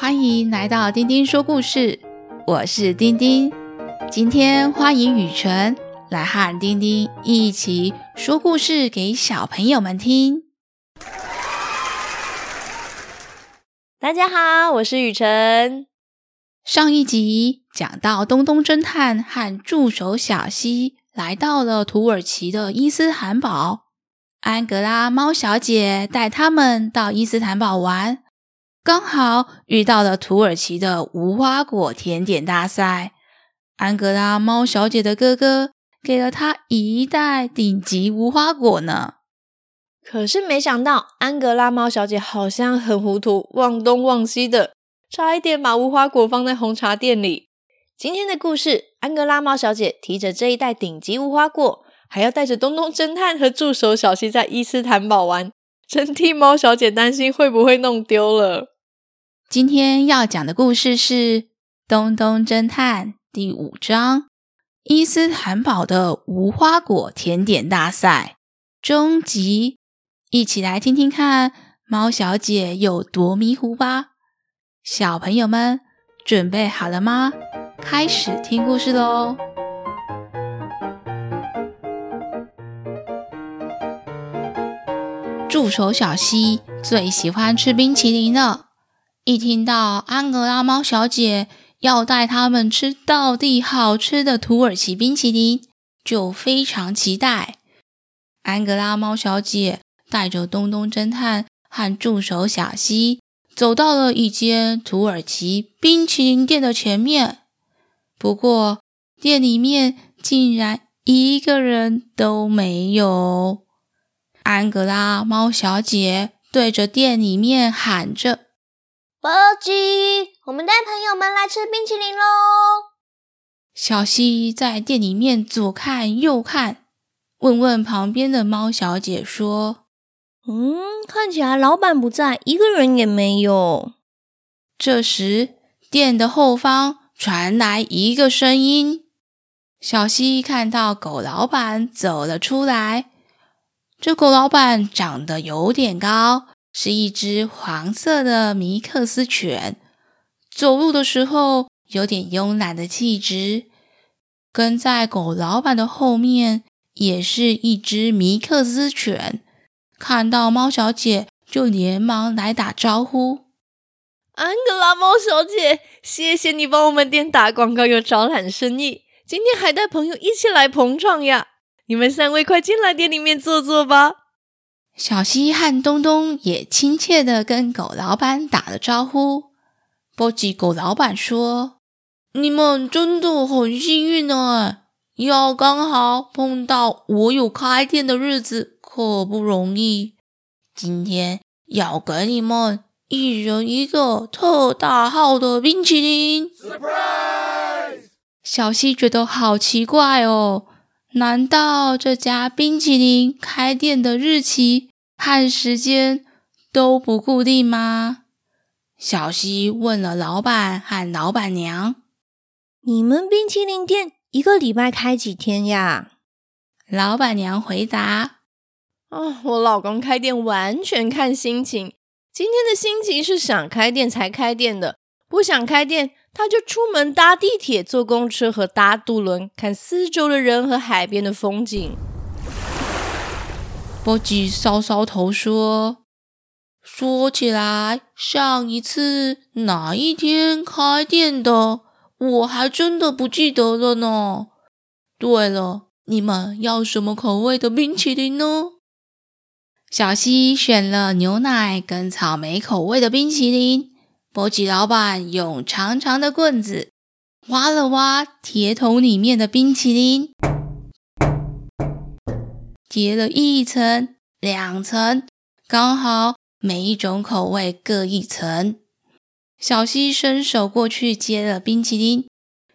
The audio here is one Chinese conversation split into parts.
欢迎来到丁丁说故事，我是丁丁。今天欢迎雨辰来和丁丁一起说故事给小朋友们听。大家好，我是雨辰。上一集讲到东东侦探和助手小西来到了土耳其的伊斯坦堡，安格拉猫小姐带他们到伊斯坦堡玩。刚好遇到了土耳其的无花果甜点大赛，安格拉猫小姐的哥哥给了她一袋顶级无花果呢。可是没想到，安格拉猫小姐好像很糊涂，忘东忘西的，差一点把无花果放在红茶店里。今天的故事，安格拉猫小姐提着这一袋顶级无花果，还要带着东东侦探和助手小西在伊斯坦堡玩。真替猫小姐担心会不会弄丢了。今天要讲的故事是《东东侦探》第五章《伊斯坦堡的无花果甜点大赛》终极。一起来听听看猫小姐有多迷糊吧。小朋友们准备好了吗？开始听故事喽！助手小西最喜欢吃冰淇淋了。一听到安格拉猫小姐要带他们吃到地好吃的土耳其冰淇淋，就非常期待。安格拉猫小姐带着东东侦探和助手小西走到了一间土耳其冰淇淋店的前面，不过店里面竟然一个人都没有。安格拉猫小姐对着店里面喊着：“波吉，我们带朋友们来吃冰淇淋喽！”小西在店里面左看右看，问问旁边的猫小姐说：“嗯，看起来老板不在，一个人也没有。”这时，店的后方传来一个声音。小西看到狗老板走了出来。这狗老板长得有点高，是一只黄色的米克斯犬，走路的时候有点慵懒的气质。跟在狗老板的后面也是一只米克斯犬，看到猫小姐就连忙来打招呼：“安格拉猫小姐，谢谢你帮我们店打广告又招揽生意，今天还带朋友一起来捧场呀！”你们三位快进来店里面坐坐吧。小西和东东也亲切的跟狗老板打了招呼。波吉狗老板说：“你们真的很幸运呢，要刚好碰到我有开店的日子，可不容易。今天要给你们一人一个特大号的冰淇淋。” Surprise! 小西觉得好奇怪哦。难道这家冰淇淋开店的日期和时间都不固定吗？小西问了老板和老板娘：“你们冰淇淋店一个礼拜开几天呀？”老板娘回答：“哦，我老公开店完全看心情。今天的心情是想开店才开店的，不想开店。”他就出门搭地铁、坐公车和搭渡轮，看四周的人和海边的风景。波吉搔搔头说：“说起来，上一次哪一天开店的，我还真的不记得了呢。对了，你们要什么口味的冰淇淋呢？”小希选了牛奶跟草莓口味的冰淇淋。波吉老板用长长的棍子挖了挖铁桶里面的冰淇淋，叠了一层、两层，刚好每一种口味各一层。小希伸手过去接了冰淇淋，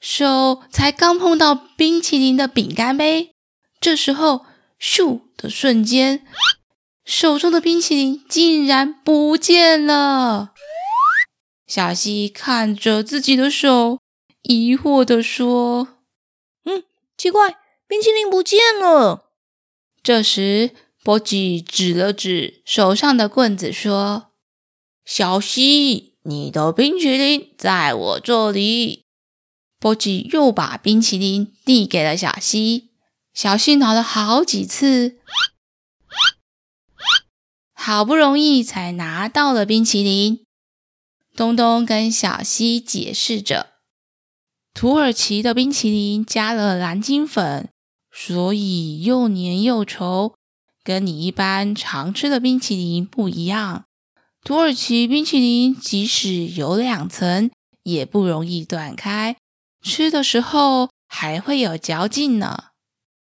手才刚碰到冰淇淋的饼干杯，这时候咻的瞬间，手中的冰淇淋竟然不见了。小希看着自己的手，疑惑地说：“嗯，奇怪，冰淇淋不见了。”这时，波吉指了指手上的棍子，说：“小希，你的冰淇淋在我这里。”波吉又把冰淇淋递给了小希，小希拿了好几次，好不容易才拿到了冰淇淋。东东跟小西解释着：“土耳其的冰淇淋加了蓝金粉，所以又黏又稠，跟你一般常吃的冰淇淋不一样。土耳其冰淇淋即使有两层，也不容易断开。”吃的时候还会有嚼劲呢。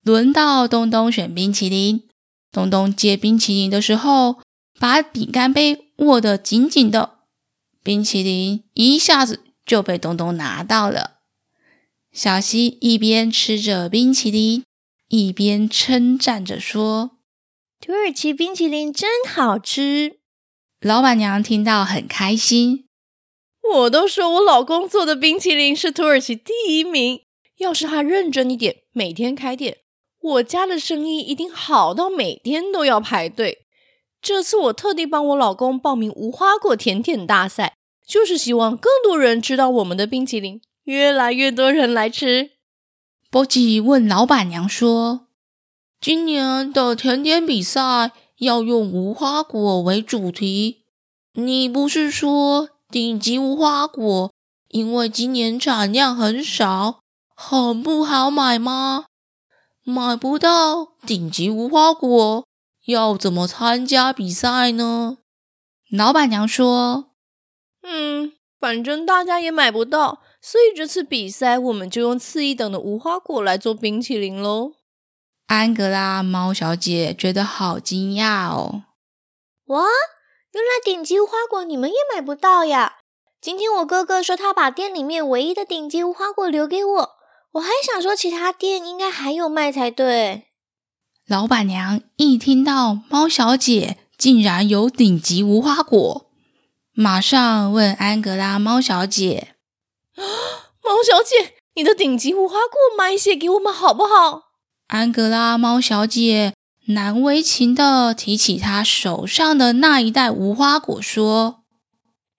轮到东东选冰淇淋，东东接冰淇淋的时候，把饼干杯握得紧紧的，冰淇淋一下子就被东东拿到了。小西一边吃着冰淇淋，一边称赞着说：“土耳其冰淇淋真好吃。”老板娘听到很开心。我都说我老公做的冰淇淋是土耳其第一名。要是他认真一点，每天开店，我家的生意一定好到每天都要排队。这次我特地帮我老公报名无花果甜点大赛，就是希望更多人知道我们的冰淇淋，越来越多人来吃。波吉问老板娘说：“今年的甜点比赛要用无花果为主题，你不是说？”顶级无花果，因为今年产量很少，很不好买吗？买不到顶级无花果，要怎么参加比赛呢？老板娘说：“嗯，反正大家也买不到，所以这次比赛我们就用次一等的无花果来做冰淇淋喽。”安格拉猫小姐觉得好惊讶哦！哇！原来顶级无花果你们也买不到呀！今天我哥哥说他把店里面唯一的顶级无花果留给我，我还想说其他店应该还有卖才对。老板娘一听到猫小姐竟然有顶级无花果，马上问安格拉猫小姐：“猫小姐，你的顶级无花果买一些给我们好不好？”安格拉猫小姐。难为情的提起她手上的那一袋无花果，说：“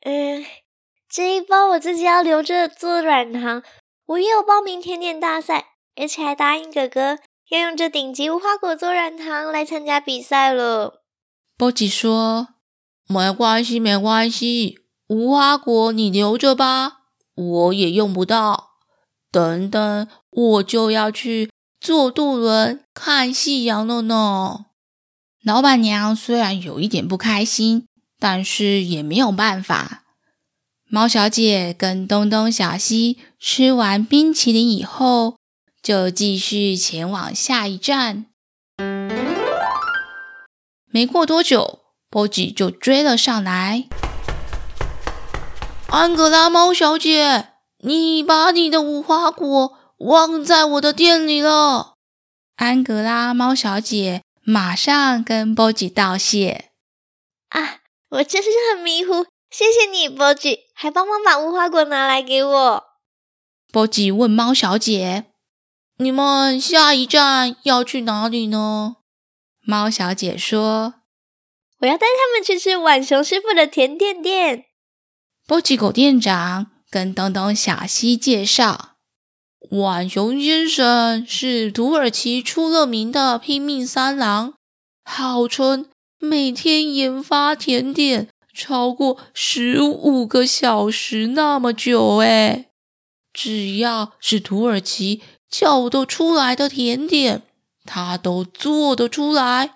嗯，这一包我自己要留着做软糖。我也有报名甜点大赛，而且还答应哥哥要用这顶级无花果做软糖来参加比赛了。”波吉说：“没关系，没关系，无花果你留着吧，我也用不到。等等，我就要去。”坐渡轮看夕阳了呢。老板娘虽然有一点不开心，但是也没有办法。猫小姐跟东东、小西吃完冰淇淋以后，就继续前往下一站。没过多久，波吉就追了上来。安格拉猫小姐，你把你的无花果。忘在我的店里了，安格拉猫小姐马上跟波吉道谢。啊，我真是很迷糊，谢谢你，波吉，还帮忙把无花果拿来给我。波吉问猫小姐：“你们下一站要去哪里呢？”猫小姐说：“我要带他们去吃浣熊师傅的甜点店。”波吉狗店长跟东东、小西介绍。浣熊先生是土耳其出了名的拼命三郎，号称每天研发甜点超过十五个小时那么久。哎，只要是土耳其叫得出来的甜点，他都做得出来。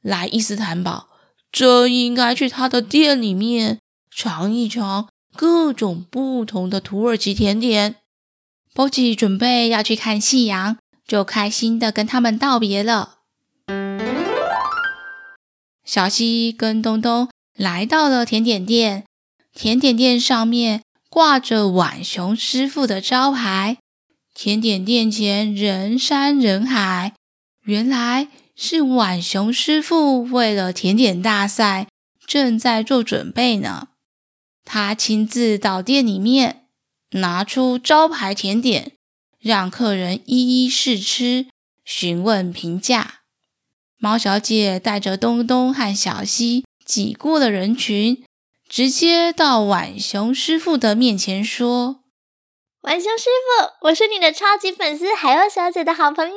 来伊斯坦堡，真应该去他的店里面尝一尝各种不同的土耳其甜点。波吉准备要去看夕阳，就开心的跟他们道别了。小西跟东东来到了甜点店，甜点店上面挂着浣熊师傅的招牌。甜点店前人山人海，原来是浣熊师傅为了甜点大赛正在做准备呢。他亲自到店里面。拿出招牌甜点，让客人一一试吃，询问评价。猫小姐带着东东和小西挤过了人群，直接到浣熊师傅的面前说：“浣熊师傅，我是你的超级粉丝，海鸥小姐的好朋友。”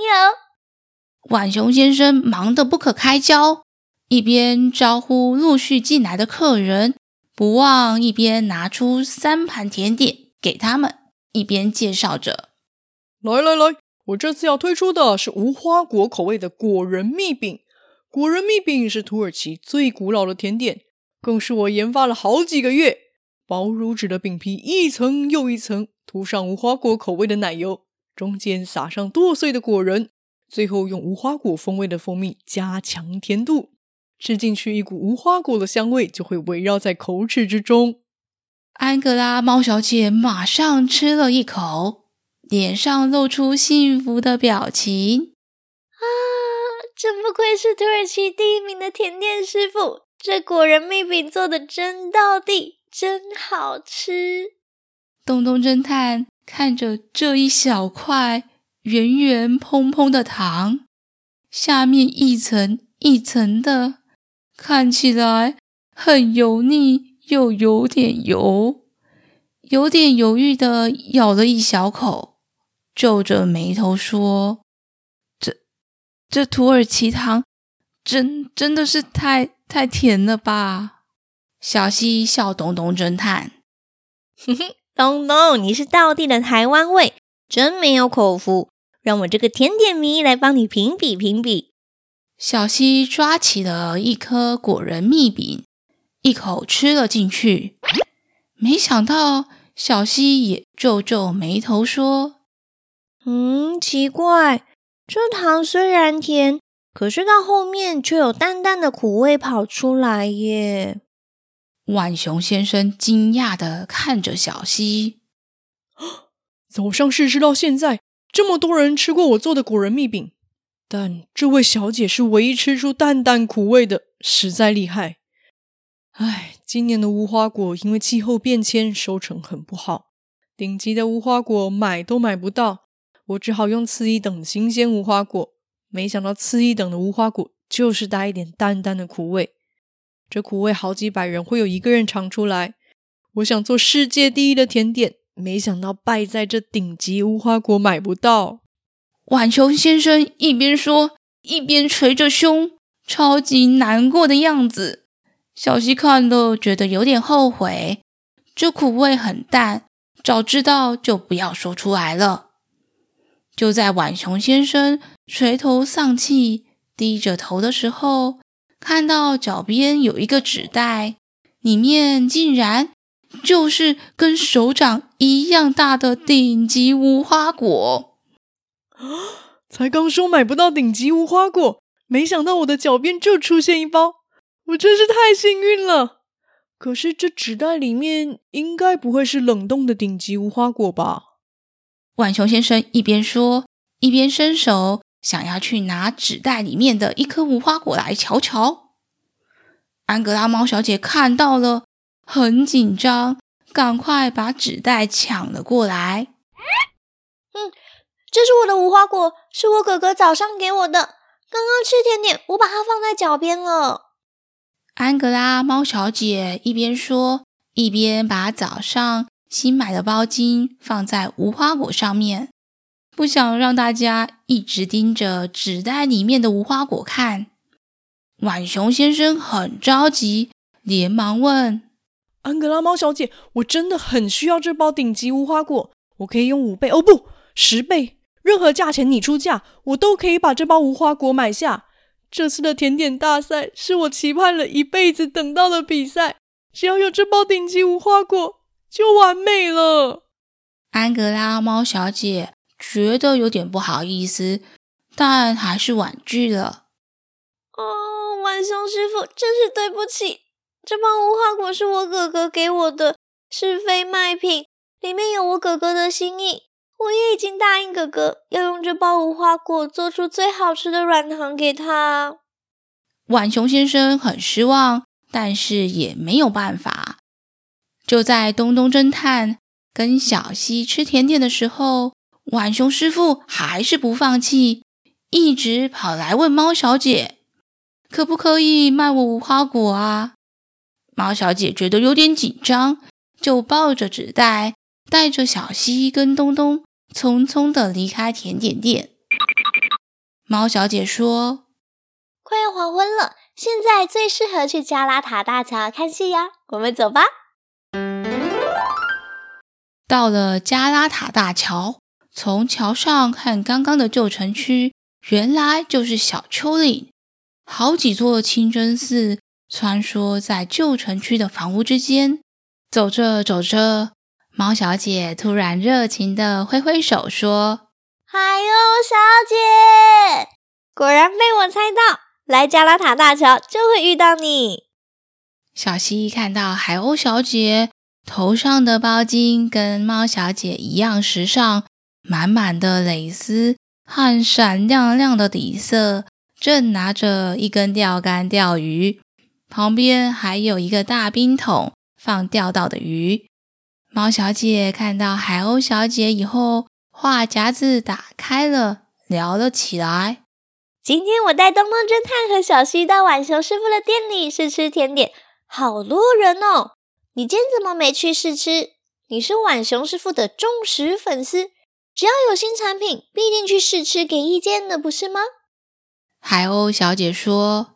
晚熊先生忙得不可开交，一边招呼陆续进来的客人，不忘一边拿出三盘甜点给他们，一边介绍着：“来来来，我这次要推出的是无花果口味的果仁蜜饼。果仁蜜饼是土耳其最古老的甜点，更是我研发了好几个月。薄如纸的饼皮，一层又一层，涂上无花果口味的奶油，中间撒上剁碎的果仁。”最后用无花果风味的蜂蜜加强甜度，吃进去一股无花果的香味就会围绕在口齿之中。安格拉猫小姐马上吃了一口，脸上露出幸福的表情。啊，真不愧是土耳其第一名的甜点师傅，这果仁蜜饼做的真到地，真好吃。东东侦探看着这一小块。圆圆蓬蓬的糖，下面一层一层的，看起来很油腻又有点油，有点犹豫的咬了一小口，皱着眉头说：“这这土耳其糖真真的是太太甜了吧？”小希笑东东侦探：“哼哼，东东，你是道地的台湾味，真没有口福。”让我这个甜点迷来帮你评比评比。小溪抓起了一颗果仁蜜饼，一口吃了进去。没想到小溪也皱皱眉头说：“嗯，奇怪，这糖虽然甜，可是到后面却有淡淡的苦味跑出来耶。”浣熊先生惊讶的看着小希：“早上试吃到现在。”这么多人吃过我做的果仁蜜饼，但这位小姐是唯一吃出淡淡苦味的，实在厉害。唉，今年的无花果因为气候变迁，收成很不好，顶级的无花果买都买不到，我只好用次一等的新鲜无花果。没想到次一等的无花果就是带一点淡淡的苦味，这苦味好几百人会有一个人尝出来。我想做世界第一的甜点。没想到败在这顶级无花果买不到。浣熊先生一边说，一边捶着胸，超级难过的样子。小溪看了，觉得有点后悔，这苦味很淡，早知道就不要说出来了。就在浣熊先生垂头丧气、低着头的时候，看到脚边有一个纸袋，里面竟然……就是跟手掌一样大的顶级无花果。才刚说买不到顶级无花果，没想到我的脚边就出现一包，我真是太幸运了。可是这纸袋里面应该不会是冷冻的顶级无花果吧？浣熊先生一边说，一边伸手想要去拿纸袋里面的一颗无花果来瞧瞧。安格拉猫小姐看到了。很紧张，赶快把纸袋抢了过来。嗯，这是我的无花果，是我哥哥早上给我的。刚刚吃甜点，我把它放在脚边了。安格拉猫小姐一边说，一边把早上新买的包巾放在无花果上面，不想让大家一直盯着纸袋里面的无花果看。浣熊先生很着急，连忙问。安格拉猫小姐，我真的很需要这包顶级无花果，我可以用五倍哦，不，十倍，任何价钱你出价，我都可以把这包无花果买下。这次的甜点大赛是我期盼了一辈子等到的比赛，只要有这包顶级无花果就完美了。安格拉猫小姐觉得有点不好意思，但还是婉拒了。哦，晚熊师傅，真是对不起。这包无花果是我哥哥给我的，是非卖品，里面有我哥哥的心意。我也已经答应哥哥，要用这包无花果做出最好吃的软糖给他。晚熊先生很失望，但是也没有办法。就在东东侦探跟小西吃甜点的时候，浣熊师傅还是不放弃，一直跑来问猫小姐：“可不可以卖我无花果啊？”猫小姐觉得有点紧张，就抱着纸袋，带着小西跟东东，匆匆的离开甜点店。猫小姐说：“快要黄昏了，现在最适合去加拉塔大桥看夕阳，我们走吧。”到了加拉塔大桥，从桥上看刚刚的旧城区，原来就是小丘陵，好几座清真寺穿梭在旧城区的房屋之间。走着走着，猫小姐突然热情地挥挥手说：“海鸥小姐，果然被我猜到，来加拉塔大桥就会遇到你。”小溪看到海鸥小姐头上的包巾跟猫小姐一样时尚，满满的蕾丝和闪亮亮的底色，正拿着一根钓竿钓鱼，旁边还有一个大冰桶。放钓到的鱼，猫小姐看到海鸥小姐以后，话匣子打开了，聊了起来。今天我带东东侦探和小溪到浣熊师傅的店里试吃甜点，好多人哦！你今天怎么没去试吃？你是浣熊师傅的忠实粉丝，只要有新产品，必定去试吃给意见的，不是吗？海鸥小姐说：“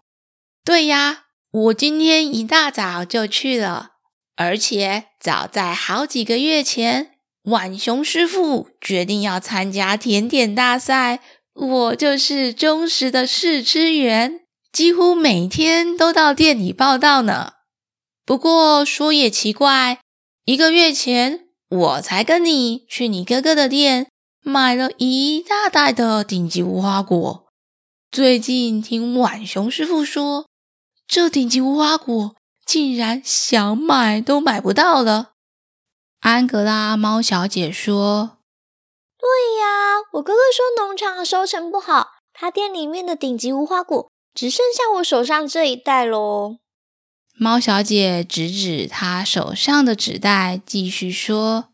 对呀，我今天一大早就去了。”而且早在好几个月前，浣熊师傅决定要参加甜点大赛，我就是忠实的试吃员，几乎每天都到店里报到呢。不过说也奇怪，一个月前我才跟你去你哥哥的店买了一大袋的顶级无花果，最近听浣熊师傅说，这顶级无花果。竟然想买都买不到了。安格拉猫小姐说：“对呀，我哥哥说农场收成不好，他店里面的顶级无花果只剩下我手上这一袋喽。”猫小姐指指她手上的纸袋，继续说：“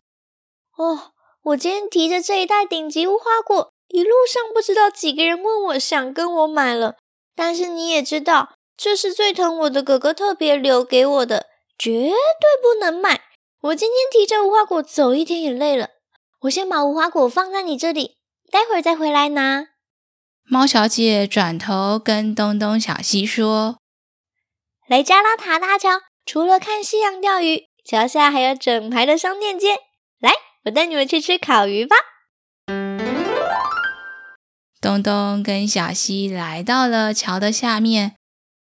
哦，我今天提着这一袋顶级无花果，一路上不知道几个人问我想跟我买了，但是你也知道。”这是最疼我的哥哥特别留给我的，绝对不能卖。我今天提着无花果走一天也累了，我先把无花果放在你这里，待会儿再回来拿。猫小姐转头跟东东、小西说：“来加拉塔大桥，除了看夕阳、钓鱼，桥下还有整排的商店街。来，我带你们去吃烤鱼吧。”东东跟小西来到了桥的下面。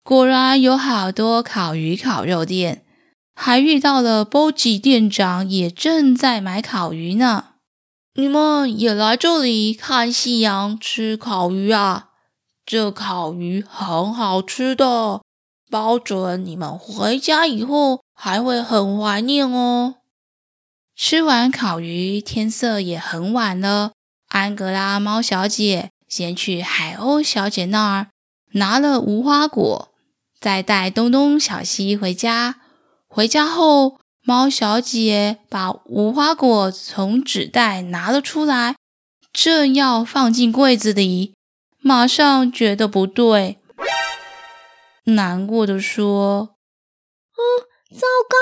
果然有好多烤鱼、烤肉店，还遇到了波吉店长，也正在买烤鱼呢。你们也来这里看夕阳、吃烤鱼啊？这烤鱼很好吃的，保准你们回家以后还会很怀念哦。吃完烤鱼，天色也很晚了。安格拉猫小姐先去海鸥小姐那儿拿了无花果。再带东东、小西回家。回家后，猫小姐把无花果从纸袋拿了出来，正要放进柜子里，马上觉得不对，难过的说：“嗯，糟糕！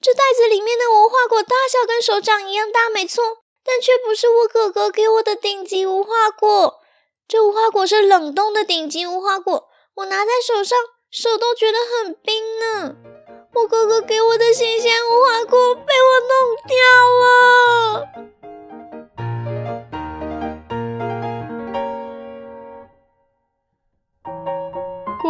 这袋子里面的无花果大小跟手掌一样大，没错，但却不是我哥哥给我的顶级无花果。这无花果是冷冻的顶级无花果，我拿在手上。”手都觉得很冰呢，我哥哥给我的新鲜无花果被我弄掉了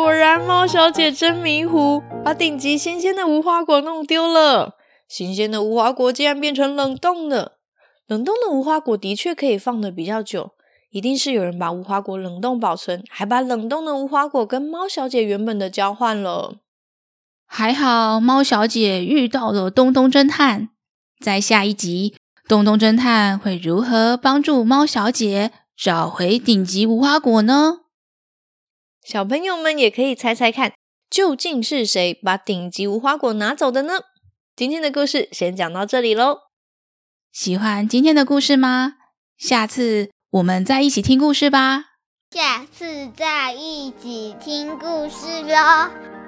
果然，猫小姐真迷糊，把顶级新鲜的无花果弄丢了。新鲜的无花果竟然变成冷冻的，冷冻的无花果的确可以放得比较久。一定是有人把无花果冷冻保存，还把冷冻的无花果跟猫小姐原本的交换了。还好猫小姐遇到了东东侦探，在下一集，东东侦探会如何帮助猫小姐找回顶级无花果呢？小朋友们也可以猜猜看，究竟是谁把顶级无花果拿走的呢？今天的故事先讲到这里喽。喜欢今天的故事吗？下次。我们再一起听故事吧。下次再一起听故事喽。